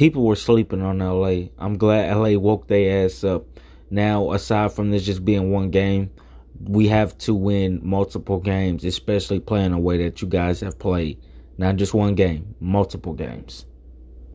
people were sleeping on LA. I'm glad LA woke their ass up. Now, aside from this just being one game, we have to win multiple games, especially playing the way that you guys have played. Not just one game, multiple games.